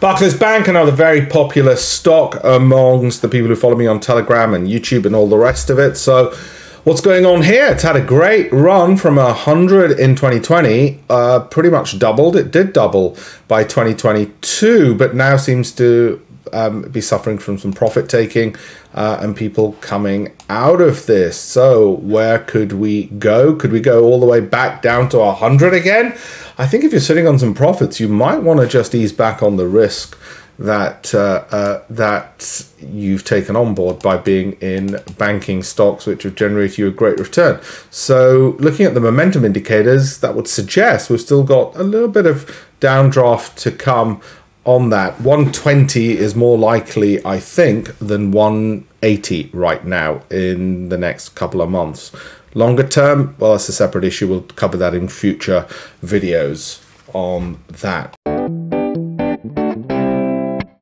Barclays Bank, another very popular stock amongst the people who follow me on Telegram and YouTube and all the rest of it. So, what's going on here? It's had a great run from 100 in 2020, uh, pretty much doubled. It did double by 2022, but now seems to um, be suffering from some profit taking uh, and people coming out of this. So, where could we go? Could we go all the way back down to 100 again? I think if you're sitting on some profits, you might want to just ease back on the risk that uh, uh, that you've taken on board by being in banking stocks, which have generated you a great return. So, looking at the momentum indicators, that would suggest we've still got a little bit of downdraft to come on that. 120 is more likely, I think, than 180 right now in the next couple of months. Longer term, well, that's a separate issue. We'll cover that in future videos on that.